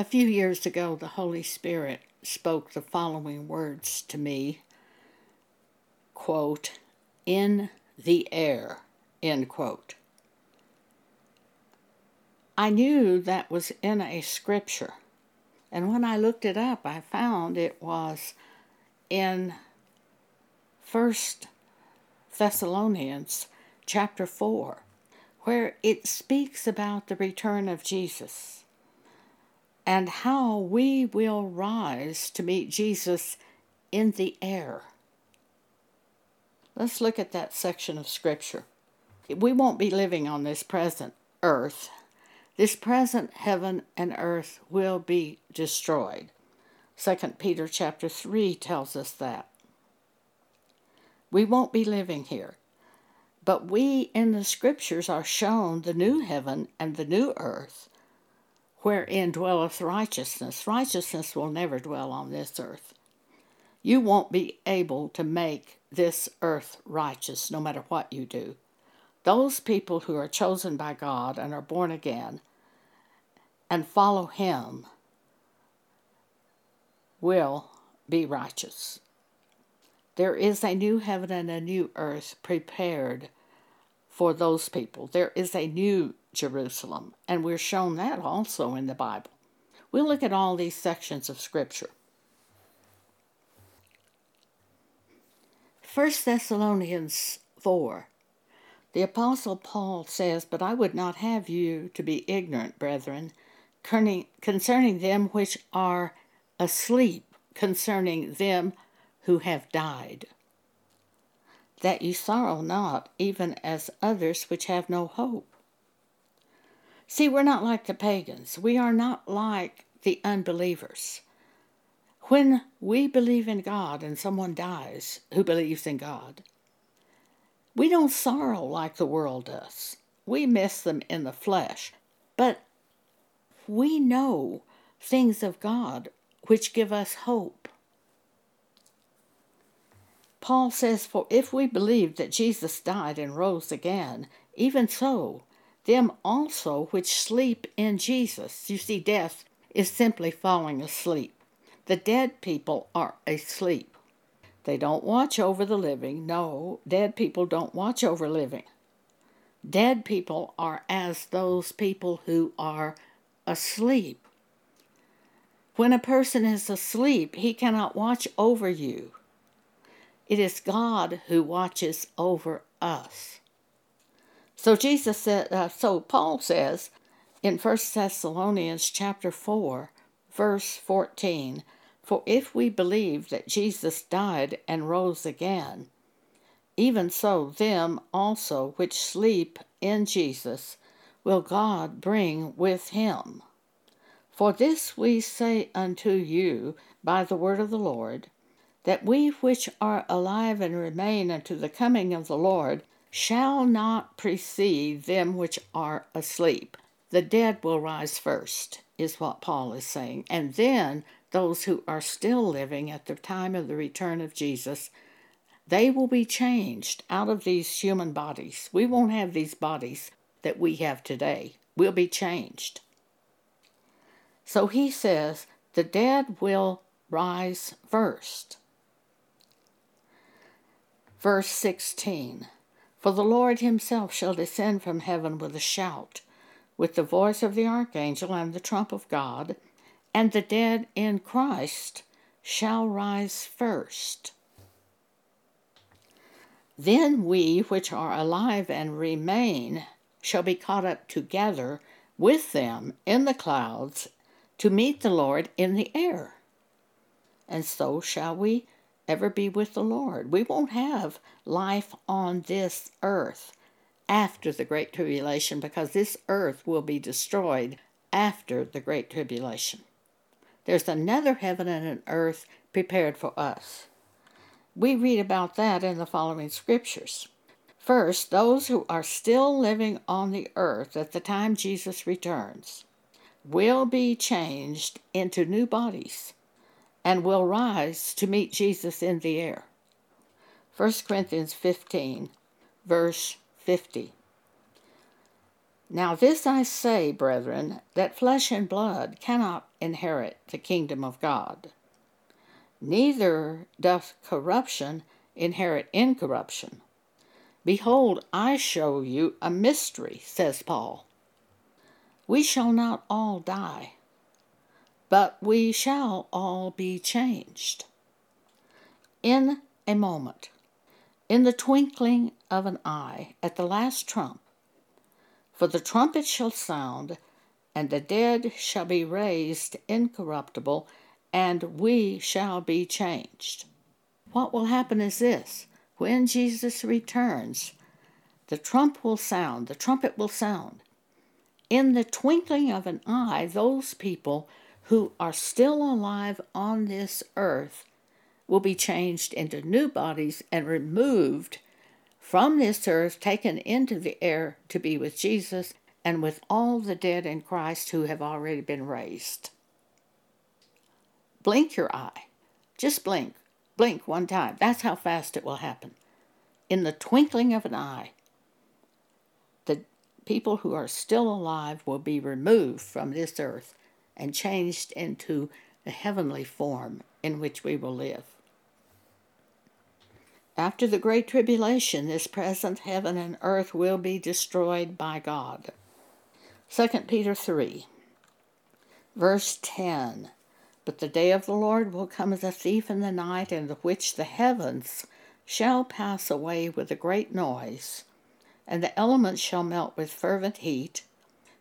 A few years ago, the Holy Spirit spoke the following words to me quote, in the air, end quote. I knew that was in a scripture, and when I looked it up, I found it was in First Thessalonians chapter 4, where it speaks about the return of Jesus and how we will rise to meet Jesus in the air. Let's look at that section of Scripture. We won't be living on this present earth. This present heaven and earth will be destroyed. 2 Peter chapter 3 tells us that. We won't be living here. But we in the scriptures are shown the new heaven and the new earth, wherein dwelleth righteousness. Righteousness will never dwell on this earth. You won't be able to make this earth righteous no matter what you do. Those people who are chosen by God and are born again and follow Him will be righteous. There is a new heaven and a new earth prepared for those people. There is a new Jerusalem, and we're shown that also in the Bible. We'll look at all these sections of Scripture. 1 Thessalonians 4. The Apostle Paul says, But I would not have you to be ignorant, brethren, concerning them which are asleep, concerning them who have died. That ye sorrow not, even as others which have no hope. See, we're not like the pagans. We are not like the unbelievers. When we believe in God and someone dies who believes in God, we don't sorrow like the world does. We miss them in the flesh. But we know things of God which give us hope. Paul says, For if we believe that Jesus died and rose again, even so, them also which sleep in Jesus. You see, death is simply falling asleep. The dead people are asleep. They don't watch over the living. No, dead people don't watch over living. Dead people are as those people who are asleep. When a person is asleep, he cannot watch over you. It is God who watches over us. So Jesus said, uh, so Paul says in 1 Thessalonians chapter 4, verse 14, For if we believe that Jesus died and rose again, even so them also which sleep in Jesus will God bring with him. For this we say unto you by the word of the Lord, that we which are alive and remain unto the coming of the Lord shall not precede them which are asleep. The dead will rise first, is what Paul is saying, and then those who are still living at the time of the return of Jesus, they will be changed out of these human bodies. We won't have these bodies that we have today. We'll be changed. So he says the dead will rise first. Verse 16 For the Lord himself shall descend from heaven with a shout, with the voice of the archangel and the trump of God, and the dead in Christ shall rise first. Then we which are alive and remain shall be caught up together with them in the clouds to meet the Lord in the air. And so shall we ever be with the Lord. We won't have life on this earth after the Great Tribulation because this earth will be destroyed after the Great Tribulation. There's another heaven and an earth prepared for us. We read about that in the following scriptures. First, those who are still living on the earth at the time Jesus returns will be changed into new bodies and will rise to meet Jesus in the air. 1 Corinthians 15, verse 50. Now, this I say, brethren, that flesh and blood cannot inherit the kingdom of God, neither doth corruption inherit incorruption. Behold, I show you a mystery, says Paul. We shall not all die, but we shall all be changed. In a moment, in the twinkling of an eye, at the last trump, for the trumpet shall sound, and the dead shall be raised incorruptible, and we shall be changed. What will happen is this when Jesus returns, the trump will sound, the trumpet will sound. In the twinkling of an eye, those people who are still alive on this earth will be changed into new bodies and removed from this earth taken into the air to be with Jesus and with all the dead in Christ who have already been raised. Blink your eye. Just blink. Blink one time. That's how fast it will happen. In the twinkling of an eye, the people who are still alive will be removed from this earth and changed into the heavenly form in which we will live. After the Great Tribulation, this present heaven and earth will be destroyed by God. 2 Peter 3, verse 10 But the day of the Lord will come as a thief in the night, in which the heavens shall pass away with a great noise, and the elements shall melt with fervent heat.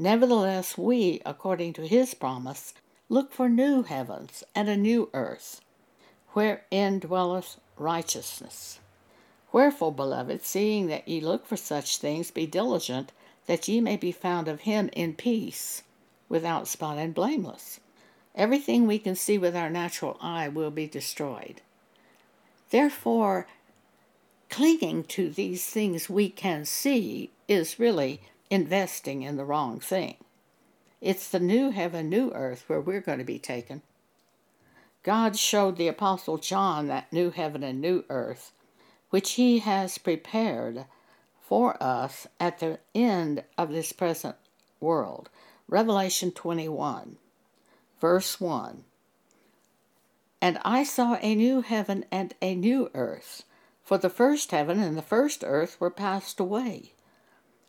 Nevertheless, we, according to his promise, look for new heavens and a new earth, wherein dwelleth righteousness. Wherefore, beloved, seeing that ye look for such things, be diligent that ye may be found of him in peace, without spot and blameless. Everything we can see with our natural eye will be destroyed. Therefore, clinging to these things we can see is really investing in the wrong thing. It's the new heaven, new earth where we're going to be taken. God showed the Apostle John that new heaven and new earth, which he has prepared for us at the end of this present world. Revelation 21, verse 1. And I saw a new heaven and a new earth, for the first heaven and the first earth were passed away,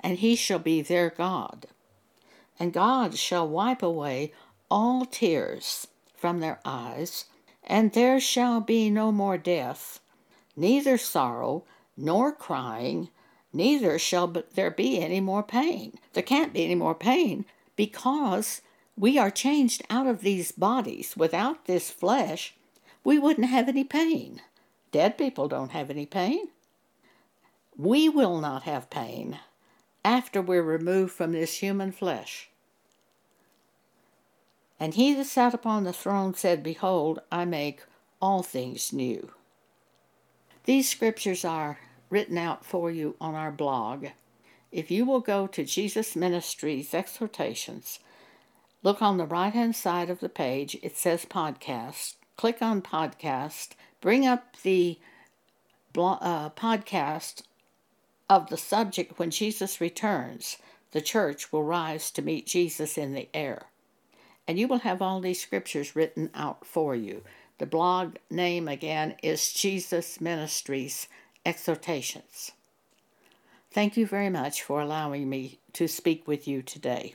and he shall be their God. And God shall wipe away all tears from their eyes, and there shall be no more death, neither sorrow, nor crying, neither shall there be any more pain. There can't be any more pain because we are changed out of these bodies. Without this flesh, we wouldn't have any pain. Dead people don't have any pain. We will not have pain after we're removed from this human flesh. And he that sat upon the throne said, Behold, I make all things new. These scriptures are written out for you on our blog. If you will go to Jesus Ministries Exhortations, look on the right hand side of the page, it says podcast. Click on podcast, bring up the uh, podcast of the subject when Jesus returns. The church will rise to meet Jesus in the air and you will have all these scriptures written out for you. The blog name again is Jesus Ministries Exhortations. Thank you very much for allowing me to speak with you today.